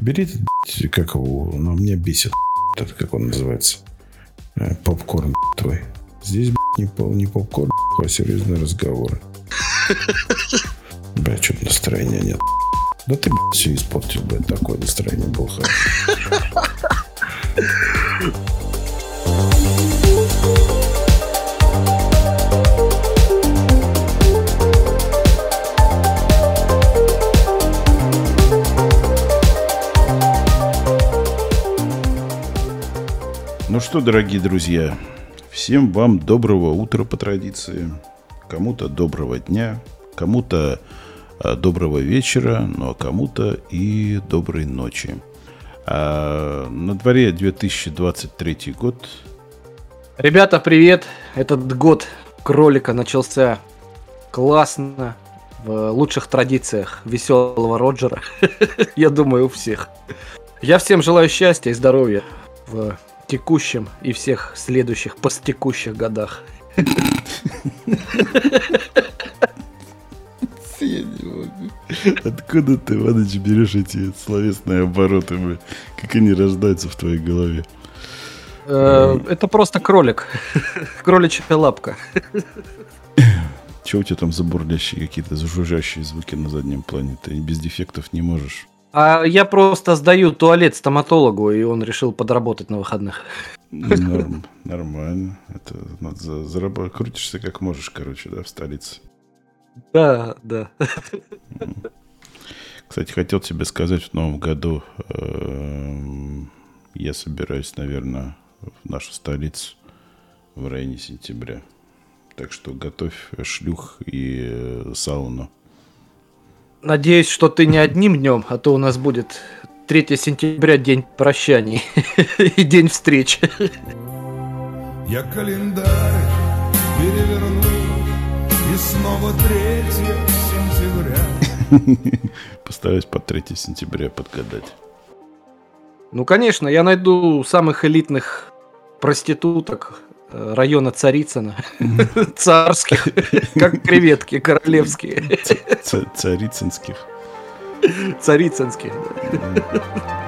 Бери, блядь, как его, ну, меня бесит, это, как он называется, Э, попкорн твой. Здесь, не, не попкорн, а серьезные разговоры. Бля, что-то настроения нет. Да ты, блядь, все испортил, блядь, такое настроение было хорошее. Ну что, дорогие друзья, всем вам доброго утра по традиции. Кому-то доброго дня, кому-то а, доброго вечера, ну а кому-то и доброй ночи. А, на дворе 2023 год. Ребята, привет! Этот год кролика начался классно, в лучших традициях веселого Роджера. Я думаю, у всех. Я всем желаю счастья и здоровья в текущем и всех следующих посттекущих годах. Откуда ты, Иваныч, берешь эти словесные обороты? бля? Как они рождаются в твоей голове? Э, Это просто кролик. Кроличья лапка. Че у тебя там за бурлящие какие-то жужжащие звуки на заднем плане? Ты без дефектов не можешь. А я просто сдаю туалет стоматологу, и он решил подработать на выходных. Норм, нормально. Это надо за, зарабатывать. Крутишься как можешь, короче, да, в столице. Да, да. Кстати, хотел тебе сказать, в новом году эм, я собираюсь, наверное, в нашу столицу в районе сентября. Так что готовь шлюх и э, сауну. Надеюсь, что ты не одним днем, а то у нас будет 3 сентября день прощаний и день встреч. Я календарь переверну И снова 3 сентября Постараюсь под 3 сентября подгадать. Ну, конечно, я найду самых элитных проституток района Царицына. Царских, как креветки королевские. Царицынских. Царицынских. да.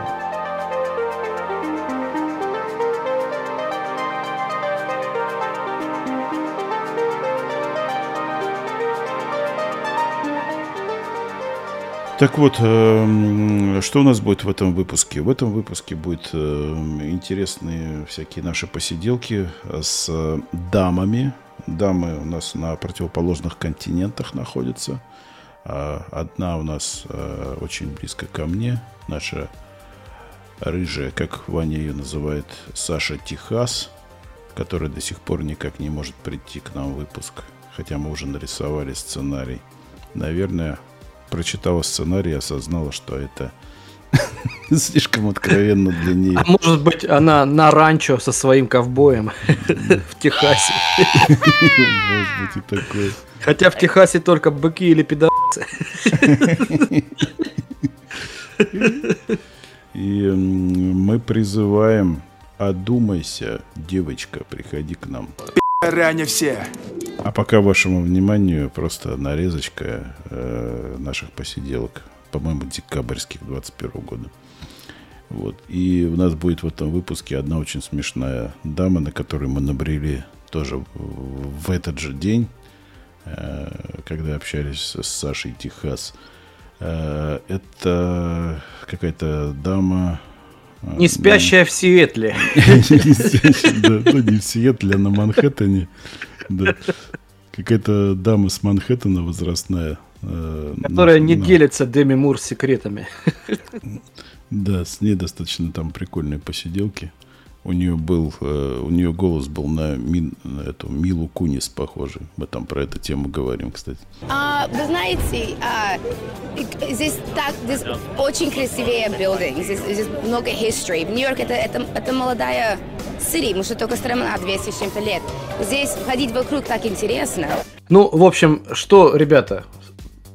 Так вот, эм, что у нас будет в этом выпуске? В этом выпуске будут эм, интересные всякие наши посиделки с дамами. Дамы у нас на противоположных континентах находятся. А Одна у нас э, очень близко ко мне, наша рыжая, как Ваня ее называет, Саша Техас, которая до сих пор никак не может прийти к нам в выпуск, хотя мы уже нарисовали сценарий. Наверное, прочитала сценарий и осознала, что это слишком откровенно для нее. А может быть, она на ранчо со своим ковбоем в Техасе. Может быть и такое. Хотя в Техасе только быки или пидорасы. И мы призываем, одумайся, девочка, приходи к нам. Ряне все А пока вашему вниманию просто нарезочка э, наших посиделок, по-моему, декабрьских 21 года. Вот. И у нас будет в этом выпуске одна очень смешная дама, на которую мы набрели тоже в этот же день, э, когда общались с Сашей Техас. Э, Это какая-то дама... э, Не спящая в Сиэтле. да, ну не в Сиэтле, а на Манхэттене. Какая-то дама с Манхэттена возрастная. э, Которая не делится Деми Мур секретами. Да, с ней достаточно там прикольные посиделки. У нее был, э, у нее голос был на, Мин- на эту Милу Кунис похожий. Мы там про эту тему говорим, кстати. А, вы знаете, а, здесь так, здесь очень красивые buildings, здесь, здесь много history. В Нью-Йорк это, это, это молодая city, может только страна 200 с чем-то лет. Здесь ходить вокруг так интересно. Ну, в общем, что, ребята,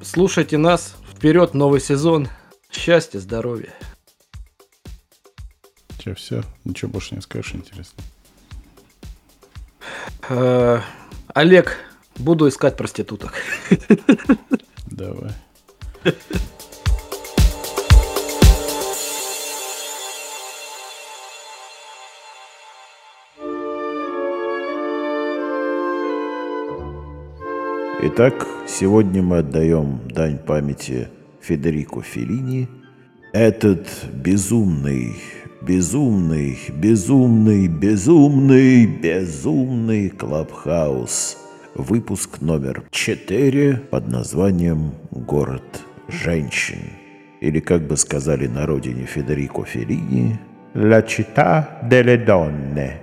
слушайте нас. Вперед, новый сезон. Счастья, здоровья тебя все. Ничего больше не скажешь, интересно. Э, Олег, буду искать проституток. Давай. Итак, сегодня мы отдаем дань памяти Федерико Феллини. Этот безумный безумный, безумный, безумный, безумный Клабхаус. Выпуск номер 4 под названием «Город женщин». Или, как бы сказали на родине Федерико Феллини, «La città delle donne».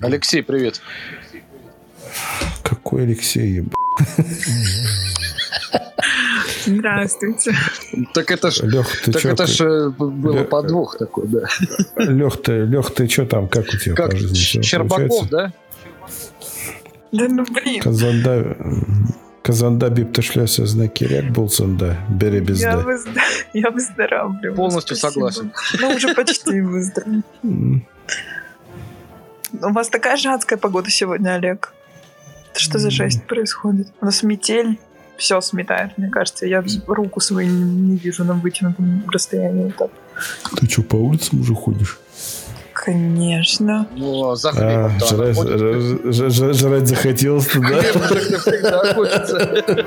Алексей, привет. Какой Алексей, еб... Здравствуйте. Так это ж, Лех, ты так чё, это ты- ж э, было Лё- подвох такой, да. Лех, ты, Лех, ты что там, как у тебя Как по жизни Щербаков, получается? да? Да ну блин, Казанда, Казанда биптышляся знаки ряк болсында, бере я, безде. вызд- я выздоравливаю. Полностью спасибо. согласен. Ну, уже почти выздоровел. У вас такая же адская погода сегодня, Олег. Что за жесть происходит? У нас метель, все сметает, мне кажется. Я руку свою не, не вижу на вытянутом расстоянии. Так. Ты что, по улицам уже ходишь? Конечно. Ну, а за А, жрать, ходит. ж- ж- ж- жрать захотелось, да? Хлеб всегда хочется.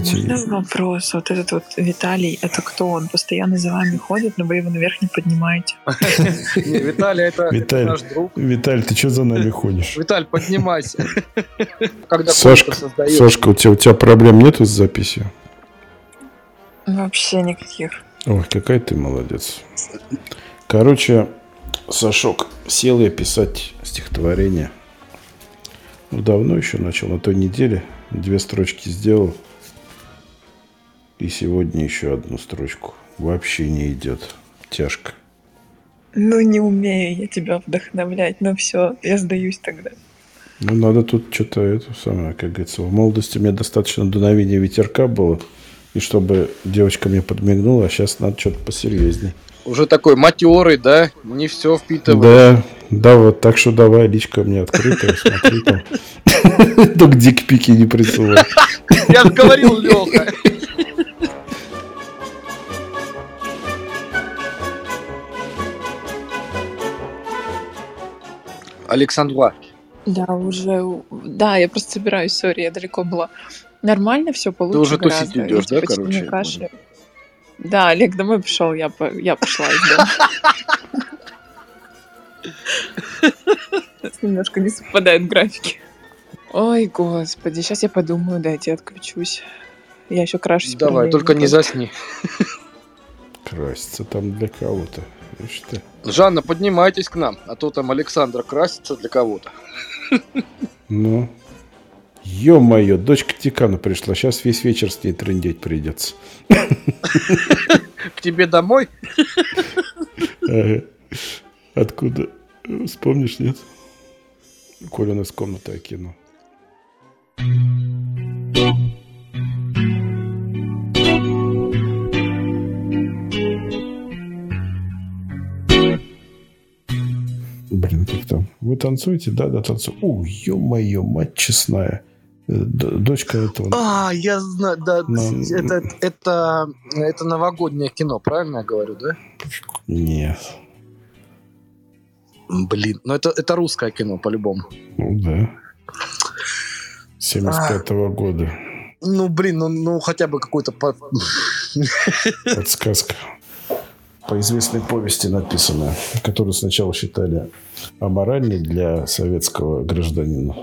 Кстати, а можно вопрос? Вот этот вот Виталий, это кто? Он постоянно за вами ходит, но вы его наверх не поднимаете. Виталий, это Виталий. наш друг. Виталь, ты что за нами ходишь? Виталь, поднимайся. Когда Сашка, комнату создаешь. Сашка, у тебя, у тебя проблем нету с записью? Вообще никаких. Ой, какая ты молодец. Короче, Сашок, сел я писать стихотворение. Ну, давно еще начал, на той неделе. Две строчки сделал. И сегодня еще одну строчку. Вообще не идет. Тяжко. Ну, не умею я тебя вдохновлять, но все, я сдаюсь тогда. Ну, надо тут что-то, это самое, как говорится, в молодости у меня достаточно дуновения ветерка было. И чтобы девочка мне подмигнула, а сейчас надо что-то посерьезней. Уже такой матерый, да? Не все впитывает. Да, да, вот так что давай, личка мне открытая, смотри там. Только дикпики не присылай. Я же говорил, Леха. Александра, Я уже... Да, я просто собираюсь, сори, я далеко была. Нормально все получше уже тусить гораздо. идёшь, да, Я, типа, короче, кашляю. Да, Олег домой пришел, я, по- я пошла из дома. Немножко не совпадают графики. Ой, господи, сейчас я подумаю, дайте отключусь. Я еще крашусь. давай, параллельно только не засни. Краситься там для кого-то. Ну что? Жанна, поднимайтесь к нам, а то там Александр красится для кого-то. Ну. Ё-моё, дочка Тикана пришла. Сейчас весь вечер с ней трындеть придется. К тебе домой? Откуда? Вспомнишь, нет? Коля нас комната окинул. Блин, как там? Вы танцуете? Да, да, танцую. О, ё-моё, мать честная. Э, Дочка этого... А, я знаю, да, Ну, это, это, это новогоднее кино, правильно я говорю, да? Нет. Блин, ну это, это русское кино, по-любому. Ну да. 75-го года. Ну, блин, ну, ну хотя бы какой-то... по- Подсказка. По известной повести написанная, которую сначала считали аморальной для советского гражданина.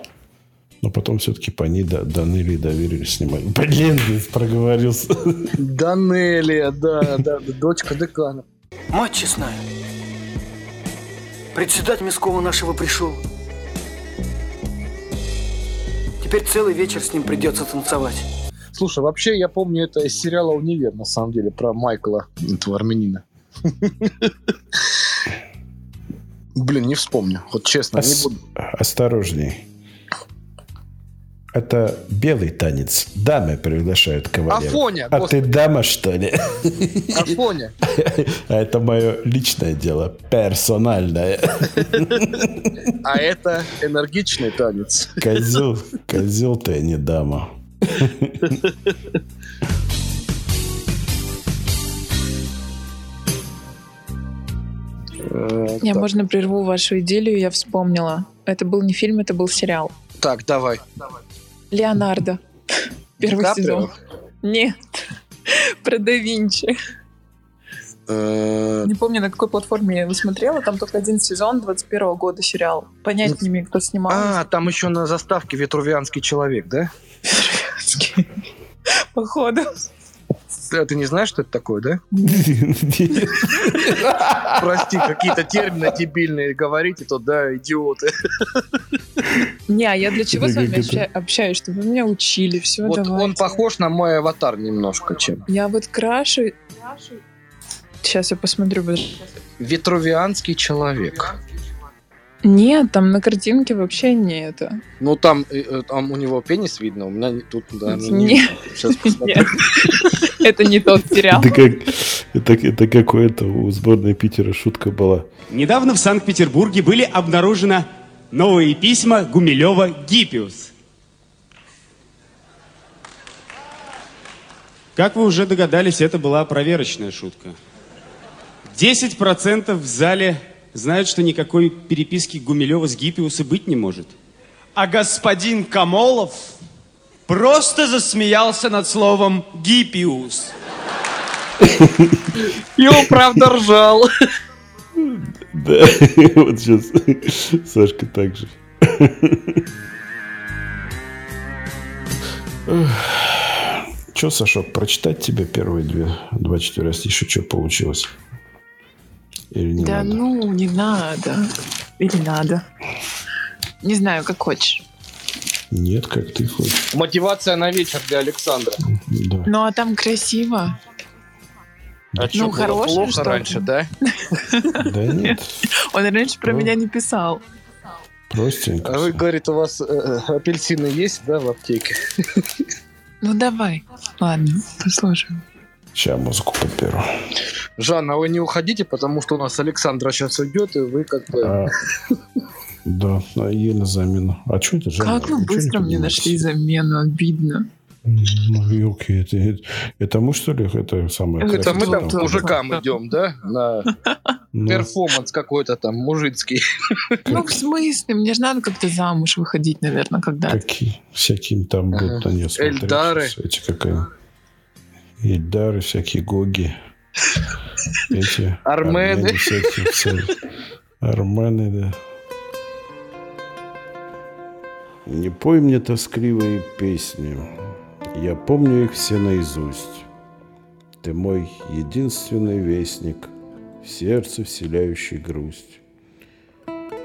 Но потом все-таки по ней до- доныли и доверили снимать. Блин, проговорился. Данелия, да, да, да, дочка декана. Мать честная, председатель Мяского нашего пришел. Теперь целый вечер с ним придется танцевать. Слушай, вообще я помню это из сериала «Универ», на самом деле, про Майкла, этого армянина. Блин, не вспомню. Вот честно, не Ос- буду. Осторожней. Это белый танец. Дамы приглашают кавалера. Афоня, А ты господи, дама, что ли? Афоня. А это мое личное дело, персональное. А это энергичный танец. Козел, козел ты, а не дама. Э, Я, так. можно, прерву вашу идиллию, я вспомнила. Это был не фильм, это был сериал. Так, давай. Леонардо. Первый Каприо? сезон. Нет. Про да Винчи. Э, Не помню, на какой платформе я его смотрела. Там только один сезон 21 года сериал. Понять не имею, кто снимал. А, там еще на заставке Ветрувианский человек, да? Походу. Ты, ты не знаешь, что это такое, да? Прости, какие-то термины дебильные говорите, то да, идиоты. Не, а я для чего с вами общаюсь? Чтобы вы меня учили. Все, Вот он похож на мой аватар немножко чем. Я вот крашу... Сейчас я посмотрю. подожди. Ветрувианский человек. Нет, там на картинке вообще не это. Ну там, э, э, там у него пенис видно, у меня тут, да, не. Сейчас посмотрю. Это не тот сериал. Это как, это, это какое-то у сборной Питера шутка была. Недавно в Санкт-Петербурге были обнаружены новые письма Гумилева Гиппиус. Как вы уже догадались, это была проверочная шутка. 10% в зале знают, что никакой переписки Гумилева с Гиппиуса быть не может. А господин Камолов просто засмеялся над словом «гиппиус». И он правда ржал. Да, вот сейчас Сашка так же. Че, Сашок, прочитать тебе первые две, два четыре еще что получилось? Или не Да надо? ну, не надо. Или надо. Не знаю, как хочешь. Нет, как ты хочешь. Мотивация на вечер для Александра. Да. Ну, а там красиво. А чё, было хорошее плохо что-то. раньше, да? Да нет, Он раньше про Ну. меня не писал. простенько. А вы, говорит, у вас э, э, апельсины есть, да, в аптеке? Ну, давай. Ладно, послушаем. Сейчас музыку подберу. Жанна, вы не уходите, потому что у нас Александра сейчас уйдет, и вы как бы... А, да, а на замену. А что это, Жанна? Как вы быстро мне нашли замену, обидно. Ну, елки, это, это, это мы, что ли, это самое Это мы там к мужикам идем, да? На Ну, перформанс какой-то там мужицкий. Ну, в смысле? Мне же надо как-то замуж выходить, наверное, когда-то. какие, всякими там будут они смотреть. Эльдары. Эти какая Эльдары, всякие Гоги. Эти Армены. всякие, все. Армены, да. Не пой мне тоскливые песни, я помню их все наизусть. Ты мой единственный вестник, в сердце вселяющий грусть.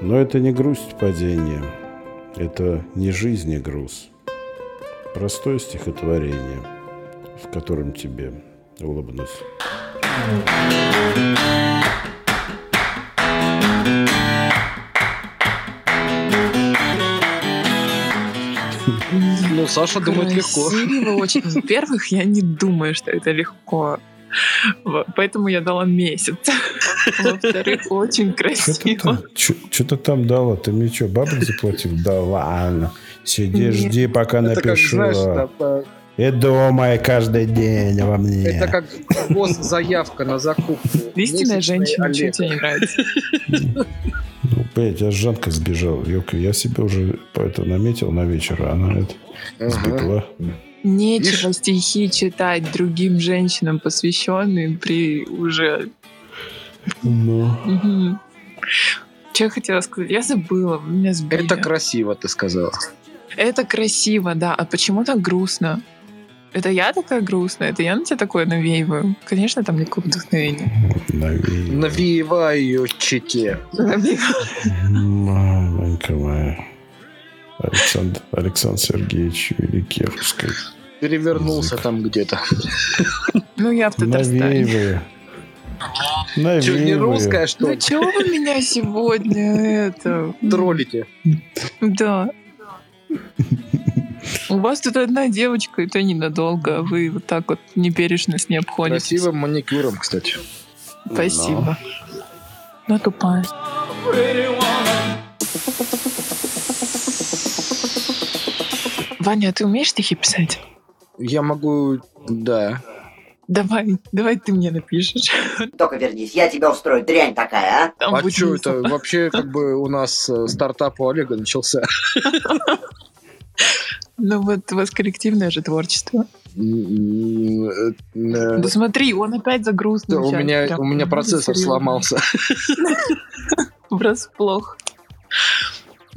Но это не грусть падения, это не жизни груз. Простое стихотворение, в котором тебе улыбнусь. Ну, Саша думает легко. Красиво очень. Во-первых, я не думаю, что это легко. Поэтому я дала месяц. Во-вторых, очень Что ты красиво. там, что-то там дала? Ты мне что, бабок заплатил? Да ладно. Сиди, жди, пока напишу. По- И думай каждый день во мне. это как заявка на закупку. Истинная женщина, что тебе не нравится? Ну, блядь, я с Жанкой сбежал. Ёлка, я себе уже это наметил на вечер, а она это Ага. сбегла. Нечего стихи читать другим женщинам, посвященным при уже... Ну, Что я хотела сказать? Я забыла, вы меня сбили. Это красиво, ты сказала. Это красиво, да. А почему так грустно? Это я такая грустная? Это я на тебя такое навеиваю? Конечно, там никакого вдохновения. навеял. Навеиваю чите. Маленька моя. Александр, Александр Сергеевич Великий русской. Перевернулся Язык. там где-то. Ну, я в Татарстане. Навеиваю. Что, не Навеиваю. русская, что Ну, чего вы меня сегодня это... Троллите. Да. У вас тут одна девочка, и то ненадолго, а вы вот так вот неперечно с ней обходитесь. Красивым маникюром, кстати. Спасибо. Ну, тупая. Ваня, а ты умеешь стихи писать? Я могу... Да. Давай, давай ты мне напишешь. Только вернись, я тебя устрою, дрянь такая, а? Там а что это? Вообще, как бы у нас э, стартап у Олега начался. Ну вот у вас коллективное же творчество. Э, Да смотри, он опять загрузный. У меня, у меня процессор сломался. Врасплох.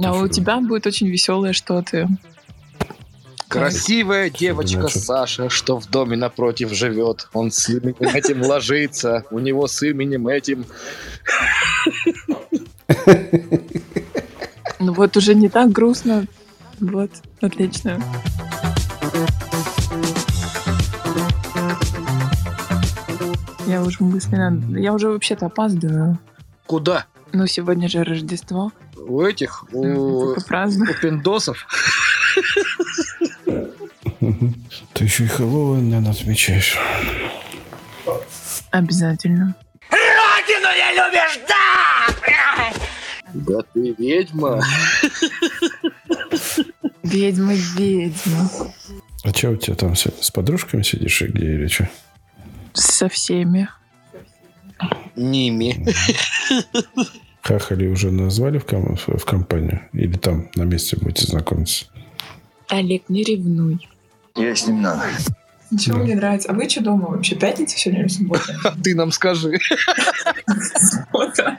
А у тебя будет очень веселое что-то. Красивая девочка. Саша, что в доме напротив живет. Он с именем этим ложится. У него с именем этим. Ну вот уже не так грустно. Вот, отлично. Я уже мысленно... Я уже вообще-то опаздываю. Куда? Ну, сегодня же Рождество. У этих? У, Только праздную. у пиндосов? Ты еще и Хэллоуин, наверное, отмечаешь. Обязательно. Родину я любишь, да! Да ты ведьма. Ведьма, ведьма. А что у тебя там с, с подружками сидишь и где или что? Со всеми. Ними. Хахали уже назвали в, ком- в, компанию? Или там на месте будете знакомиться? Олег, не ревнуй. Я с ним надо. Ничего мне нравится. А вы что дома вообще? Пятница сегодня или суббота? А ты нам скажи. Суббота.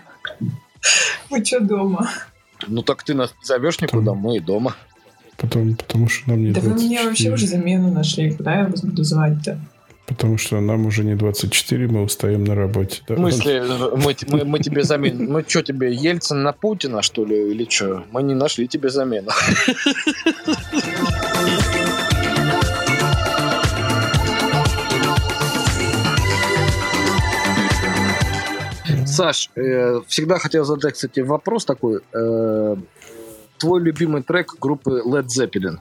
Вы что дома? Ну так ты нас зовешь никуда, мы и дома. Потом, потому что нам не Да вы мне 24. вообще уже замену нашли. Куда я вас буду звать-то? Потому что нам уже не 24, мы устаем на работе. да? В смысле, мы, мы, мы тебе заменим? Ну что тебе, Ельцин на Путина, что ли, или что? Мы не нашли тебе замену. Саш, э, всегда хотел задать, кстати, вопрос такой. Э, твой любимый трек группы Led Zeppelin?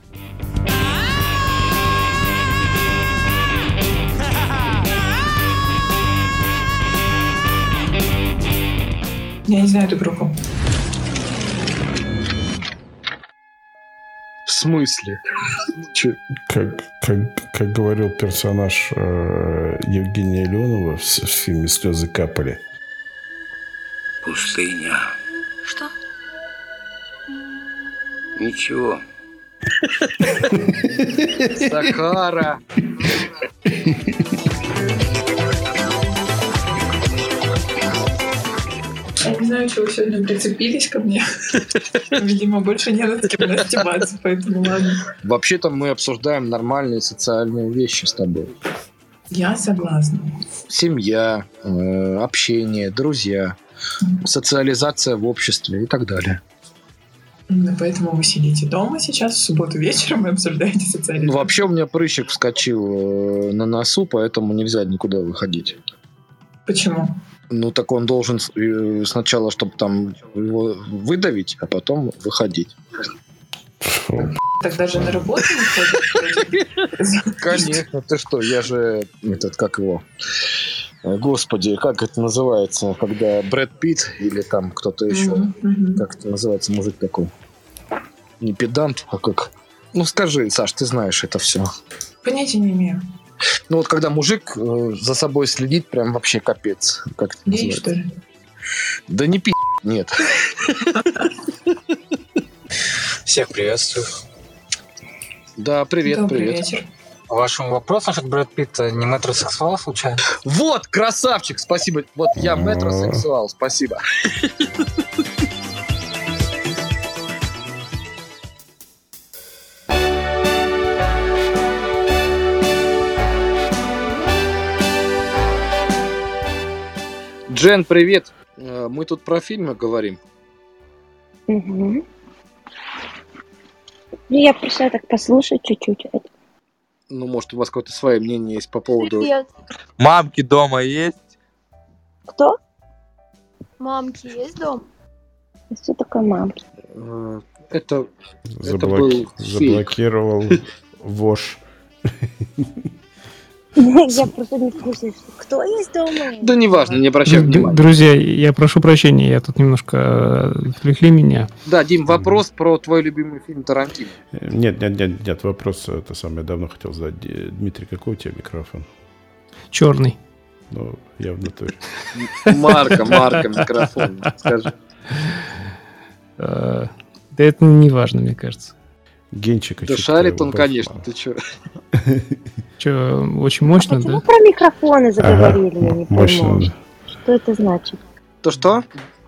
Я не знаю эту группу. В смысле? Как, как, как говорил персонаж э, Евгения Леонова в, в фильме «Слезы капали». Пустыня. Ничего. Сахара. Я не знаю, чего вы сегодня прицепились ко мне. Видимо, больше не над кем настебаться, поэтому ладно. Вообще-то мы обсуждаем нормальные социальные вещи с тобой. Я согласна. Семья, э, общение, друзья, социализация в обществе и так далее. Поэтому вы сидите дома сейчас в субботу вечером и обсуждаете Ну, социализацию. вообще у меня прыщик вскочил э, на носу, поэтому нельзя никуда выходить. Почему? Ну, так он должен э, сначала, чтобы там его выдавить, а потом выходить. Тогда же на работу не ходят. Конечно, ты что, я же этот, как его, господи, как это называется, когда Брэд Питт или там кто-то еще, мгм. как это называется, мужик такой, не педант, а как, ну скажи, Саш, ты знаешь это все. Понятия не имею. Ну вот когда мужик э, за собой следит, прям вообще капец. Как это Гей, называется? что ли? Да не пи***, нет. Всех приветствую. Да, привет, Добрый привет. вечер. Ваш вопрос насчет Брэд Питта не метросексуал случайно? Вот, красавчик, спасибо. Вот я метросексуал, спасибо. Джен, привет. Э, Мы тут про фильмы говорим. Ну, я просто так послушаю чуть-чуть. Ну, может, у вас какое-то свое мнение есть по поводу... Мамки дома есть? Кто? Мамки есть дом? Что такое мамки? Э, Это, это Заблоки- был фейк. заблокировал ВОЖ. Я просто не в курсе, кто есть дома. Да неважно, не обращай внимания. Друзья, я прошу прощения, я тут немножко э, отвлекли меня. Да, Дим, вопрос про твой любимый фильм Тарантино. Нет, нет, нет, нет, вопрос это самое давно хотел задать. Дмитрий, какой у тебя микрофон? Черный. Ну, явно тоже. Марка, марка, микрофон, скажи. Э, Да это не важно, мне кажется. Генчика. Да шарит он, конечно, ты чё? Че, очень мощно, Почему да? про микрофоны заговорили, я не Мощно. да. Что это значит? То что?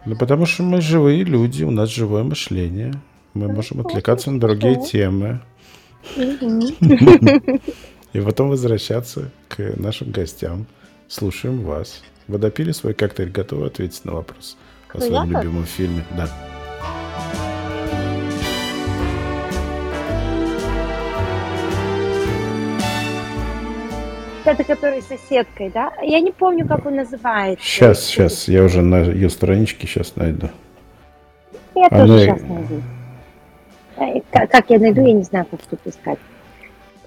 Ну, потому что мы живые люди, у нас живое мышление. Мы можем отвлекаться на другие темы. И потом возвращаться к нашим гостям. Слушаем вас. Вы допили свой коктейль, готовы ответить на вопрос о своем любимом фильме? Да. Это который с соседкой, да? Я не помню, как он называется. Сейчас, сейчас, я уже на ее страничке сейчас найду. Я Она- тоже сейчас найду. Э, Как, как я найду, я не знаю, как тут искать.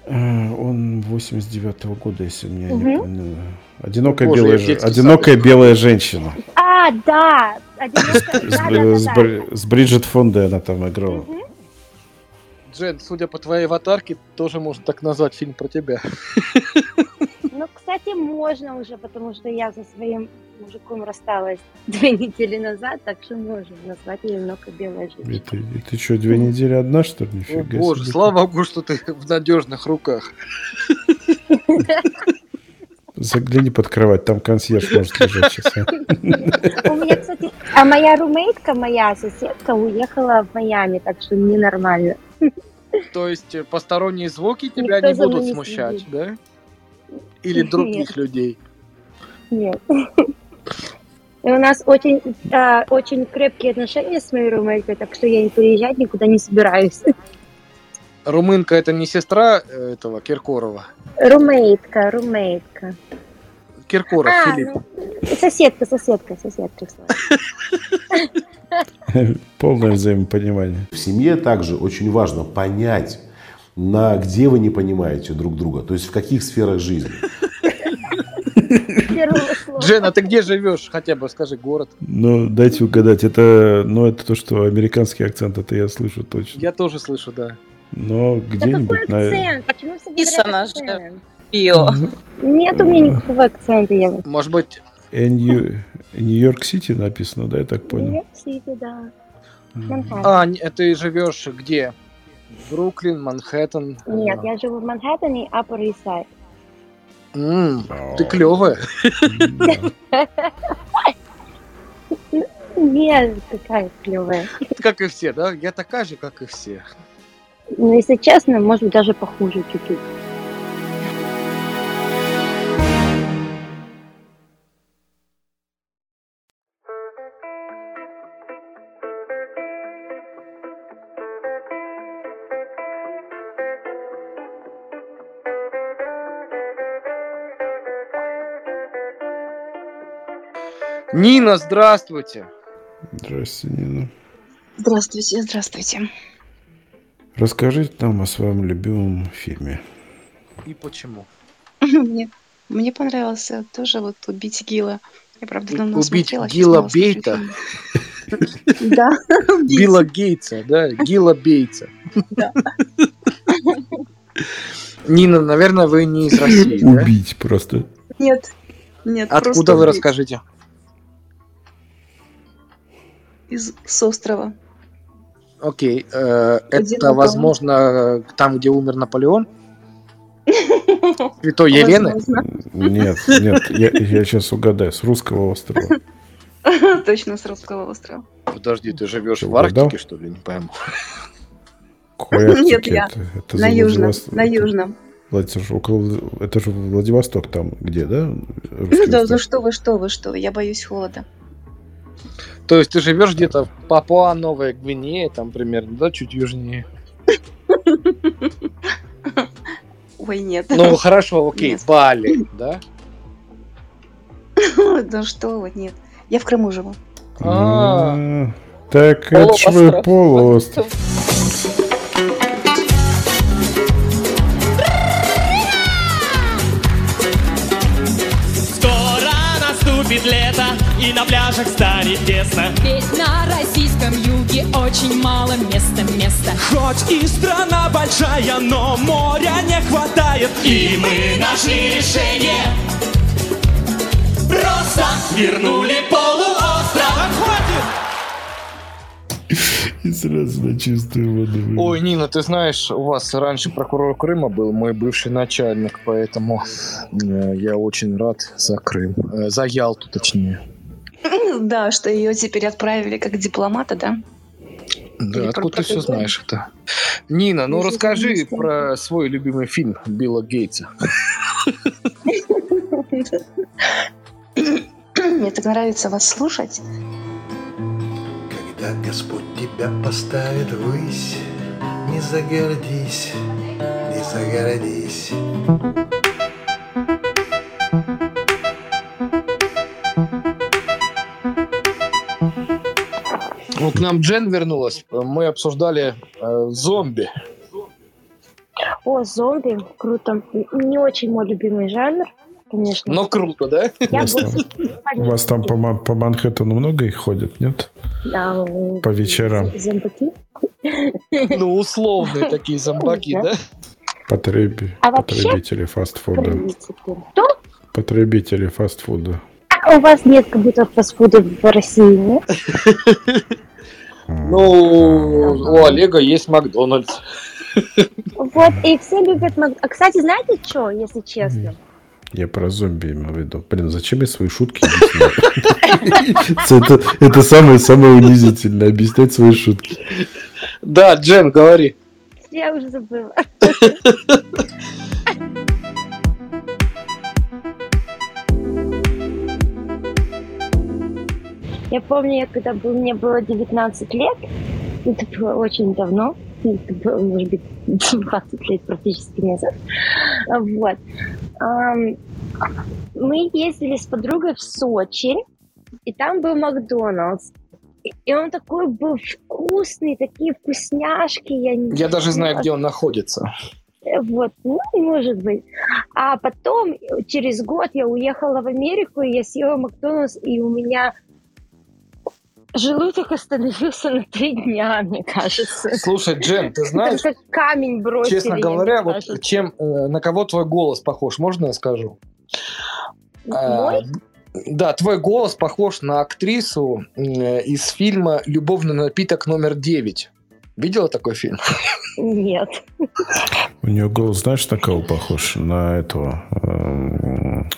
Э, Он 89-го года, если меня не Мгм. помню. Одинокая, Боже, белая, детский одинокая белая женщина. А, да! С Бриджит Фонда она там играла. Джен, судя по твоей аватарке, тоже можно так назвать фильм про тебя. Ну, кстати, можно уже, потому что я со своим мужиком рассталась две недели назад, так что можно назвать ее много белая И женщина. ты, и ты что, две недели одна, что ли? О Нифига боже, себе. слава богу, что ты в надежных руках. Загляни под кровать, там консьерж может лежать сейчас. а. У меня, кстати, а моя румейтка, моя соседка, уехала в Майами, так что мне нормально. То есть э, посторонние звуки тебя Никто не будут не смущать, следит. да? Или других Нет. людей? Нет. И у нас очень, а, очень крепкие отношения с моей румейткой, так что я не переезжать никуда не собираюсь. Румынка это не сестра э, этого Киркорова? Румейтка, румейтка. Киркоров, А, Филипп. ну, соседка, соседка, соседка. Полное взаимопонимание. В семье также очень важно понять, на где вы не понимаете друг друга, то есть в каких сферах жизни. Джен, а ты где живешь? Хотя бы скажи город. Ну, дайте угадать. Это, ну, это то, что американский акцент, это я слышу точно. Я тоже слышу, да. Но где-нибудь на... Акцент, почему все? Био. Нет у меня никакого акцента, я. Может быть, Нью- Нью-Йорк-Сити написано, да, я так понял? Нью-Йорк-Сити, да. А, ты живешь где? Бруклин, Манхэттен. Нет, я живу в Манхэттене, Upper East Side. М, ты клевая. Нет, какая клевая. Как и все, да? Я такая же, как и все. Ну, если честно, может быть, даже похуже чуть-чуть. Нина, здравствуйте. Здрасте, Нина. Здравствуйте, здравствуйте. Расскажите нам о своем любимом фильме. И почему? Мне, мне понравился тоже вот «Убить Гила». Я, правда, давно Убить смотрела. Гила Бейта? Да. Билла Гейтса, да? Гила Бейтса. Нина, наверное, вы не из России, да? Убить просто. Нет, нет, Откуда вы расскажите? Из с острова. Окей, э, это, возможно, там, где умер Наполеон? Святой Елены? Нет, нет, я, я сейчас угадаю. С русского острова. Точно с русского острова. Подожди, ты живешь Ты в угадал? Арктике, что ли? Не пойму. Нет, я Это, это на южном, Владивосток- на южном. Это же около, это же Владивосток там, где, да? Ну Русский да, ну что вы, что вы, что вы, я боюсь холода. То есть ты живешь где-то в Папуа, Новая Гвинея, там примерно, да, чуть южнее. Ой, нет. Ну, хорошо, окей, Нет. Бали, да? Да что вы, нет. Я в Крыму живу. А, Так это ж вы полуостров. Скоро наступит лето, и на пляжах станет тесно. Ведь на российском юге очень мало места, места. Хоть и страна большая, но моря не хватает. И мы нашли решение. Просто вернули полуостров. Хватит! И сразу на чистую воду. Ой, Нина, ты знаешь, у вас раньше прокурор Крыма был мой бывший начальник, поэтому э, я очень рад за Крым. Э, За Ялту, точнее. Да, что ее теперь отправили как дипломата, да? Да, Или откуда ты все знаешь это? Нина, ну Я расскажи про свой любимый фильм Билла Гейтса. Мне так нравится вас слушать. Когда Господь тебя поставит ввысь, не загордись, не загордись. Ну, к нам Джен вернулась. Мы обсуждали э, зомби. О, зомби, круто. Не очень мой любимый жанр, конечно. Но круто, да? Я У вас там- больше У вас там по, по Манхэттену много их ходит, нет? Да, По вечерам. Зомбаки. Ну, условные такие зомбаки, да? А потребители фастфуда. Потребители фастфуда. А у вас нет как будто фастфуда в России, нет? Ну, у Олега есть Макдональдс. Вот, и все любят Мак- А, кстати, знаете что, если честно? Я про зомби имел в виду. Блин, зачем я свои шутки объясняю? Это, это самое-самое унизительное, объяснять свои шутки. Да, Джен, говори. Я уже забыла. Я помню, я когда был, мне было 19 лет, это было очень давно, это было, может быть, 20 лет практически назад. Вот. Мы ездили с подругой в Сочи, и там был Макдоналдс. И- он такой был вкусный, такие вкусняшки. Я, не Я даже знаю, где он находится. Э, Вот, ну, может быть. А потом, через год, я уехала в Америку, и я съела Макдональдс, и у меня желудок остановился на три дня, мне кажется. Слушай, Джен, ты знаешь, Как камень бросили. честно говоря, вот кажется. чем, э, на кого твой голос похож, можно я скажу? Мой? А, Да, твой голос похож на актрису э, из фильма «Любовный напиток номер 9». Видела такой фильм? Нет. У нее голос, знаешь, на кого похож? На этого эм,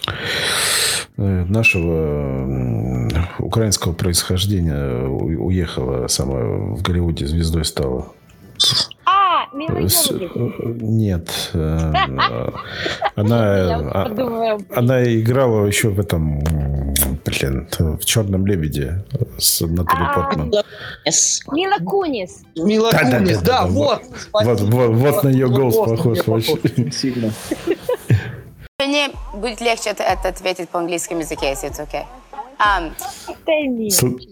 э, нашего м, украинского происхождения уехала сама в Голливуде звездой стала. А, С- э, Нет. э, Она, а- подумала, она играла еще в этом, блин, в Черном лебеде с Натальей А, Портман. Мила Кунис. Мила Кунис, да, вот. Вот, вот, вот на ее голос похож. сильно. Мне будет легче это, ответить по английскому языке, если это окей.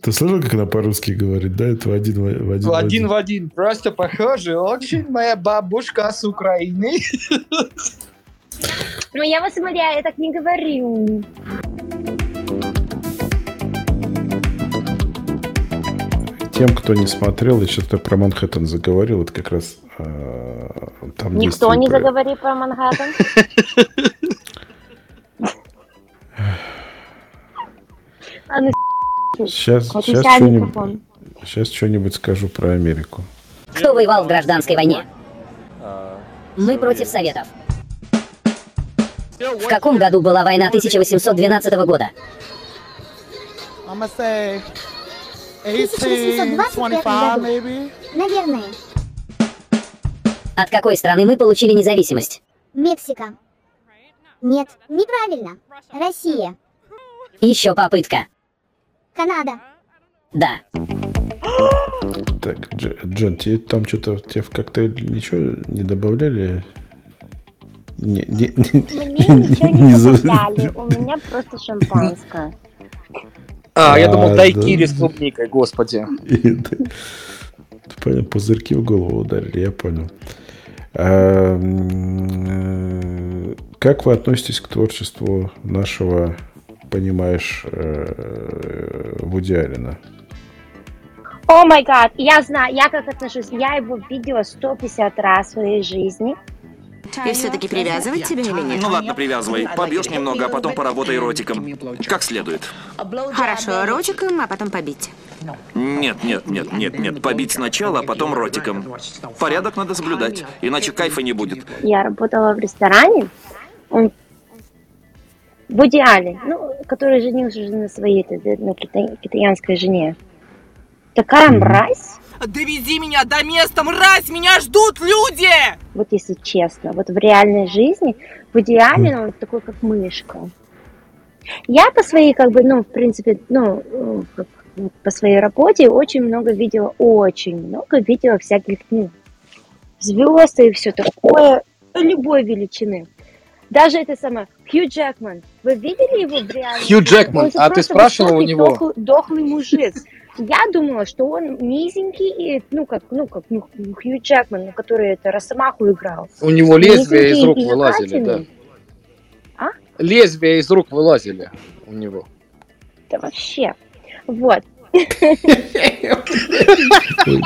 Ты слышал, как она по-русски говорит, да? Это в один в в один. В один в один. Просто похоже очень моя бабушка с Украины. Ну, я вас умоляю, я так не говорю. Тем, кто не смотрел, я сейчас про Манхэттен заговорил, это как раз э, там Никто не про- заговорит про Манхэттен. Сейчас, вот сейчас что-нибудь, сейчас что-нибудь скажу про Америку. Кто воевал в гражданской войне? Мы против Советов. В каком году была война 1812 года? I'm gonna say 1825, 1825, maybe. Наверное. От какой страны мы получили независимость? Мексика. Нет, неправильно. Россия. Еще попытка. Канада. Да. Так, Дж- Джон, тебе там что-то тебе в коктейль ничего не добавляли? Не, не, Мне ничего не не за- добавляли, у меня просто шампанское. А, я думал, А, дайкири да. с клубникой, господи. Понял, пузырьки в голову ударили, я понял. А, как вы относитесь к творчеству нашего понимаешь э, Вуди Аллена? О май гад, я знаю, я как отношусь. Я его видела 150 раз в своей жизни. И все-таки привязывать тебя или нет? Ну ладно, привязывай. Побьешь немного, а потом поработай ротиком. Как следует. Хорошо, ротиком, а потом побить. Нет, нет, нет, нет, нет. Побить сначала, а потом ротиком. Порядок надо соблюдать, иначе кайфа не будет. Я работала в ресторане. В идеале, ну, который женился уже на своей на кита- китаянской жене. Такая мразь, Довези меня до места, мразь! Меня ждут люди! вот если честно, вот в реальной жизни, в идеале он такой, как мышка. Я по своей, как бы, ну, в принципе, ну, э, по своей работе очень много видела, очень много видела всяких, ну, звезд и все такое, любой величины. Даже это самое, Хью Джекман. Вы видели его в реальной Хью? Джекман, а ты просто спрашивала у него? дохл- дохлый мужик. Я думала, что он низенький, и, ну, как, ну, как, ну, Хью Джекман, ну, который это Росомаху играл. У него лезвия из рук вылазили, да. А? Лезвия из рук вылазили у него. Да вообще. Вот.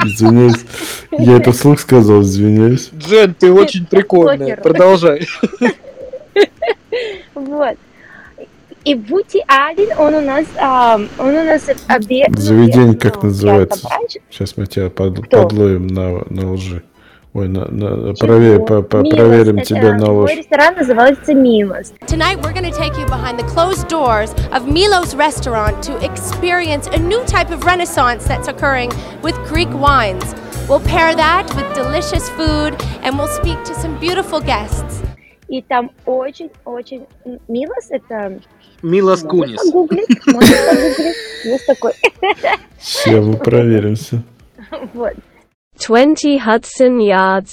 Извиняюсь. Я это вслух сказал, извиняюсь. Джен, ты очень прикольная. Продолжай. Вот. И Вуди Аллен, он у нас, а, он у нас обе... Заведение как ну, называется? Сейчас мы тебя под- Кто? подловим на, на лжи. Ой, на, на- прове- по- по- Милос. проверим Это тебя на Мой ложь. ресторан называется Милос. Tonight, we're going to take you behind the closed doors of Milo's restaurant to experience a new type of renaissance that's occurring with Greek wines. We'll pair that with delicious food and we'll speak to some beautiful guests. И там очень-очень... Милос это... Милос Можно Кунис. погуглить, можно погуглить. Есть такой. Все, мы проверимся. Вот. 20 Hudson Yards,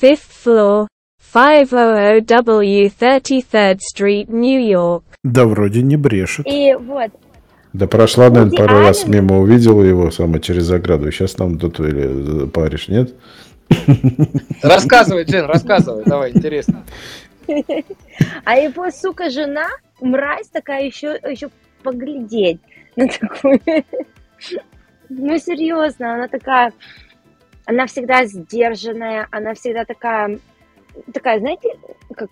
5th floor, 500W 33rd Street, New York. Да, вроде не брешет. И вот. Да прошла, наверное, Вуди пару раз Аллен. мимо, увидела его сама через ограду. Сейчас нам тут или паришь, нет? Рассказывай, Джен, рассказывай. Давай, интересно. А его, сука, жена, мразь такая, еще, еще поглядеть на такую. Ну, серьезно, она такая, она всегда сдержанная, она всегда такая, такая, знаете, как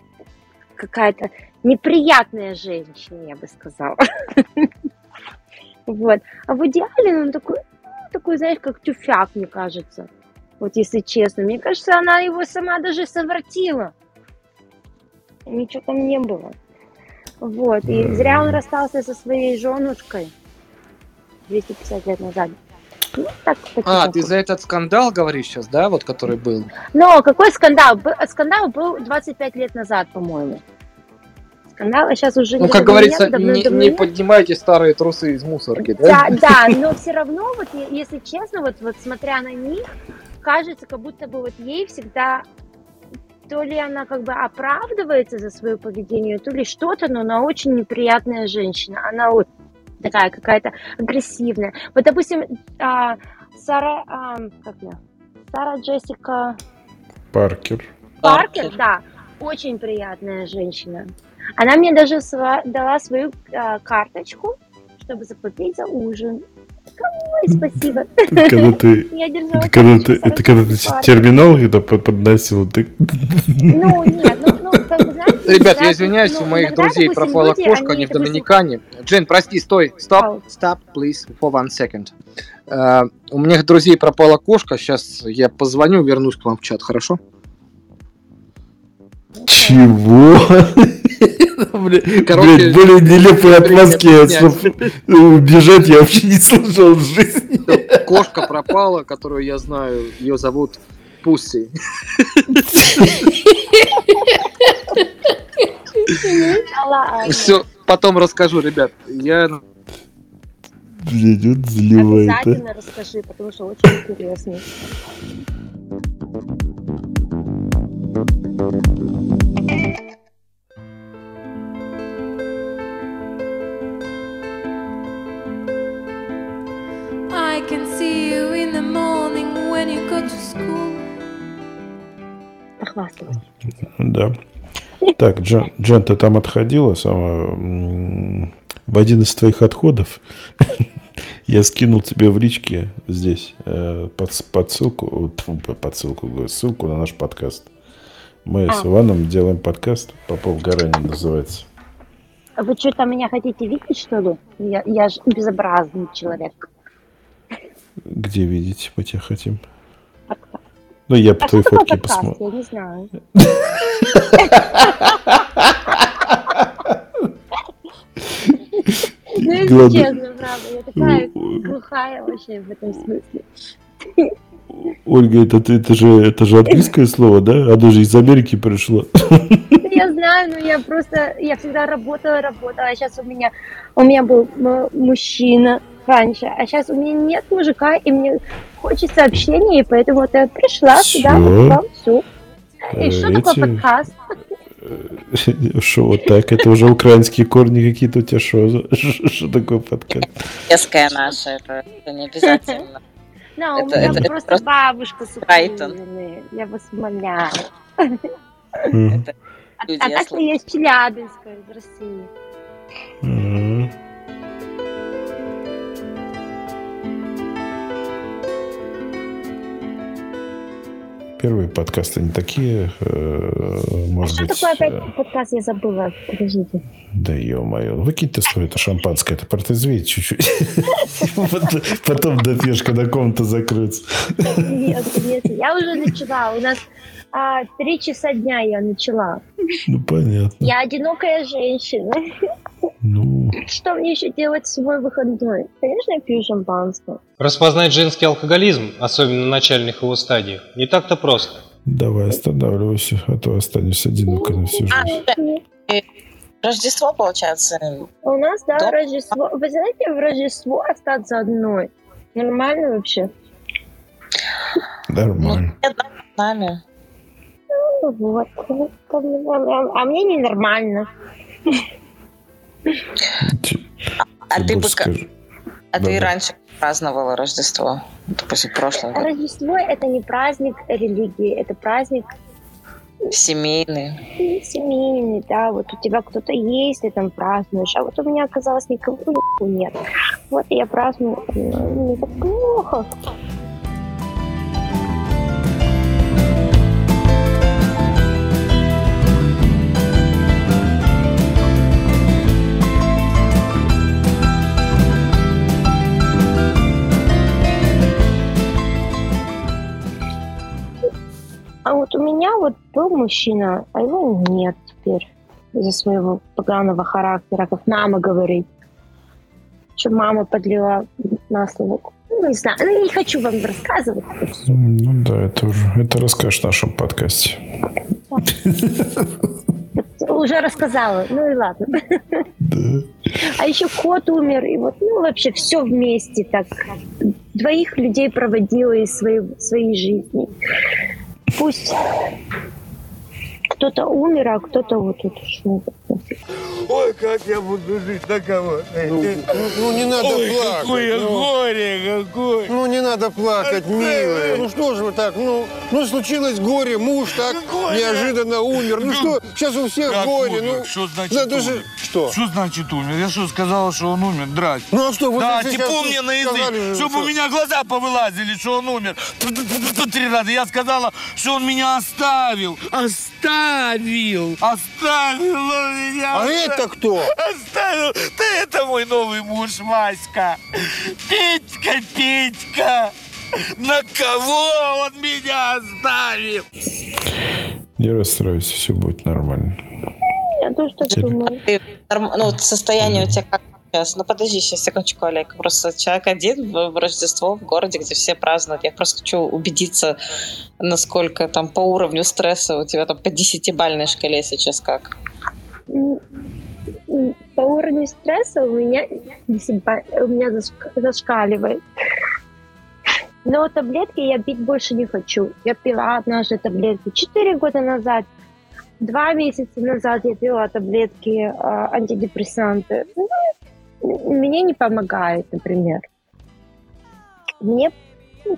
какая-то неприятная женщина, я бы сказала. Вот. А в идеале он такой, ну, такой, знаешь, как тюфяк, мне кажется. Вот если честно. Мне кажется, она его сама даже совратила. Ничего там не было. Вот. И зря он расстался со своей женушкой 250 лет назад. Ну, так, А, потихоньку. ты за этот скандал говоришь сейчас, да, вот который был? Но какой скандал? Скандал был 25 лет назад, по-моему. Скандал, а сейчас уже Ну, как говорится, нет, давно- не, давно не поднимайте старые трусы из мусорки, да? Да, да, но все равно, вот если честно, вот, вот смотря на них, кажется, как будто бы вот ей всегда то ли она как бы оправдывается за свое поведение, то ли что-то, но она очень неприятная женщина. Она вот такая какая-то агрессивная. Вот, допустим, а, Сара, а, как я? Сара Джессика Паркер. Паркер, да, очень приятная женщина. Она мне даже сва- дала свою а, карточку, чтобы заплатить за ужин. Ой, спасибо. Когда ты, Я держала когда ты, это когда ты терминал когда под- подносил, ты... Ну, нет, ну, ну, как бы, знаете, Ребят, я извиняюсь, ну, у моих иногда, друзей пропала люди, кошка, они, в Доминикане. Джен, прости, стой, stop, stop, please, for one second. Э, у моих друзей пропала кошка, сейчас я позвоню, вернусь к вам в чат, хорошо? Чего? Короче, блин, более нелепые отмазки слов убежать я вообще не слышал в жизни. Кошка пропала, которую я знаю, ее зовут Пусси. Все, потом расскажу, ребят. Я Блин, вот заливает, а. Обязательно расскажи, потому что очень интересно. I can see you in the morning when you go to school. Похвасталась. Да. Так, Джен, Джен, ты там отходила сама. в один из твоих отходов я скинул тебе в личке здесь э, под, под ссылку, под ссылку, ссылку на наш подкаст. Мы с А. Иваном делаем подкаст, Попов Гарани называется. А Вы что-то меня хотите видеть, что ли? Я, я же безобразный человек. Где видеть мы тебя хотим? Ну, я по А твоей фотке подкаст? посмотрю. Я не знаю. Ну, если честно, правда, я такая глухая вообще в этом смысле. Ольга, это, это, же, это же английское слово, да? Оно же из Америки пришло. Я знаю, но я просто, я всегда работала, работала, а сейчас у меня, у меня был м- мужчина раньше, а сейчас у меня нет мужика, и мне хочется общения, и поэтому вот я пришла сюда, Всё. вот вам всю. И Э, что такое эти- подкаст? Что вот так? Это уже украинские корни какие-то у тебя. Что Что такое подкаст? Резкая наша, это, не обязательно. Да, у меня просто, бабушка с. Украины, я вас умоляю. А, а я так-то я из Челябинска, из России. Первые подкасты не такие, э, может Что быть... такое э, опять подкаст, я забыла, подождите. Да ё-моё, выкинь ты свое это шампанское, это протрезвеет чуть-чуть. Потом- допьешь, когда комната закроется. Нет, нет, я уже начала, у нас а, три часа дня я начала. Ну, понятно. Я одинокая женщина. Ну, Что мне еще делать в свой выходной? Конечно, я пью шампанское. Распознать женский алкоголизм, особенно на начальных его стадиях, не так-то просто. давай останавливайся, а то останешься одиноко на всю жизнь. Рождество, получается. У нас, да, Рождество. Вы знаете, в Рождество остаться одной? Нормально вообще? Нормально. С нами. Ну вот. Ну, А а мне ненормально. А ты скажи. А ты раньше праздновала Рождество, допустим, году. Рождество это не праздник религии, это праздник Семейный. ну, семейный, да, вот у тебя кто-то есть, ты там празднуешь, а вот у меня оказалось никого нет. Вот я праздную, ну, не так плохо. Вот был мужчина, а его нет теперь из-за своего поганого характера, как мама говорит. Что мама подлила масло. Ну, не знаю, ну, не хочу вам рассказывать. Ну да, это уже. Это расскажешь в нашем подкасте. Уже рассказала, ну и ладно. А еще кот умер, и вот, ну, вообще все вместе так. Двоих людей проводила из своей, своей жизни. Пусть кто-то умер, а кто-то вот тут ушел. Ой, как я буду жить на кого? Ну, ну, не надо Ой, плакать, какое ну. горе, какое! Ну, не надо плакать, милая. Ну, что же вы так? Ну, ну случилось горе, муж так неожиданно умер. Ну, что, сейчас у всех Как горе. умер? Ну, Что значит надо же... умер? Что? Что значит умер? Я что, сказала, что он умер? Драть. Ну, а что, Да, вы типа сейчас мне на сказали язык, же, чтобы что- у меня глаза повылазили, что он умер. Три раза. Я сказала, что он меня оставил. Оставил. Оставил меня. А это кто? Оставил. Да это мой новый муж, Васька. Петька, Петька. На кого он меня оставил? Не расстраивайся, все будет нормально. Я тоже так думаю. Ты ну, вот состояние у тебя как сейчас? Ну, подожди, сейчас, секундочку, Олег. Просто человек один в, в Рождество в городе, где все празднуют. Я просто хочу убедиться, насколько там по уровню стресса у тебя там по десятибальной шкале сейчас как. По уровню стресса у меня, у меня зашк- зашкаливает. Но таблетки я пить больше не хочу. Я пила однажды таблетки четыре года назад. Два месяца назад я пила таблетки а, антидепрессанты. Ну, мне не помогает, например. Мне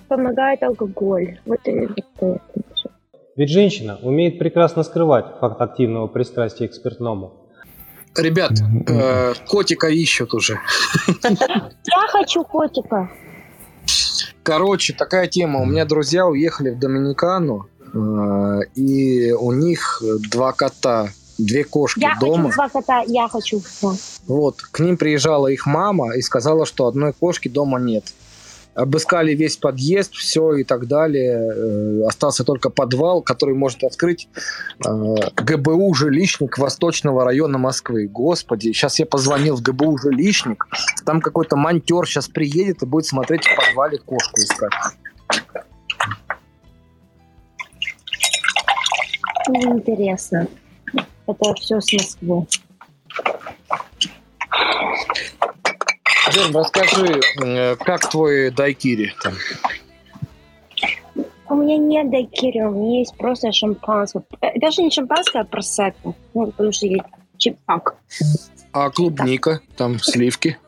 помогает алкоголь. Вот и это. Ведь женщина умеет прекрасно скрывать факт активного пристрастия к спиртному. Ребят, э, котика ищут уже. Я хочу котика. Короче, такая тема. У меня друзья уехали в Доминикану, э, и у них два кота, две кошки Я дома. хочу два кота, я хочу. Вот, к ним приезжала их мама и сказала, что одной кошки дома нет. Обыскали весь подъезд, все и так далее. Э, Остался только подвал, который может открыть э, ГБУ «Жилищник» Восточного района Москвы. Господи, сейчас я позвонил в ГБУ «Жилищник», там какой-то монтер сейчас приедет и будет смотреть в подвале кошку искать. Интересно. Это все с Москвы. Жень, расскажи, э, как твой дайкири там? У меня нет дайкири, у меня есть просто шампанское. Э, Даже не шампанское, а просекко. Ну, потому что есть чипак. А клубника, там сливки?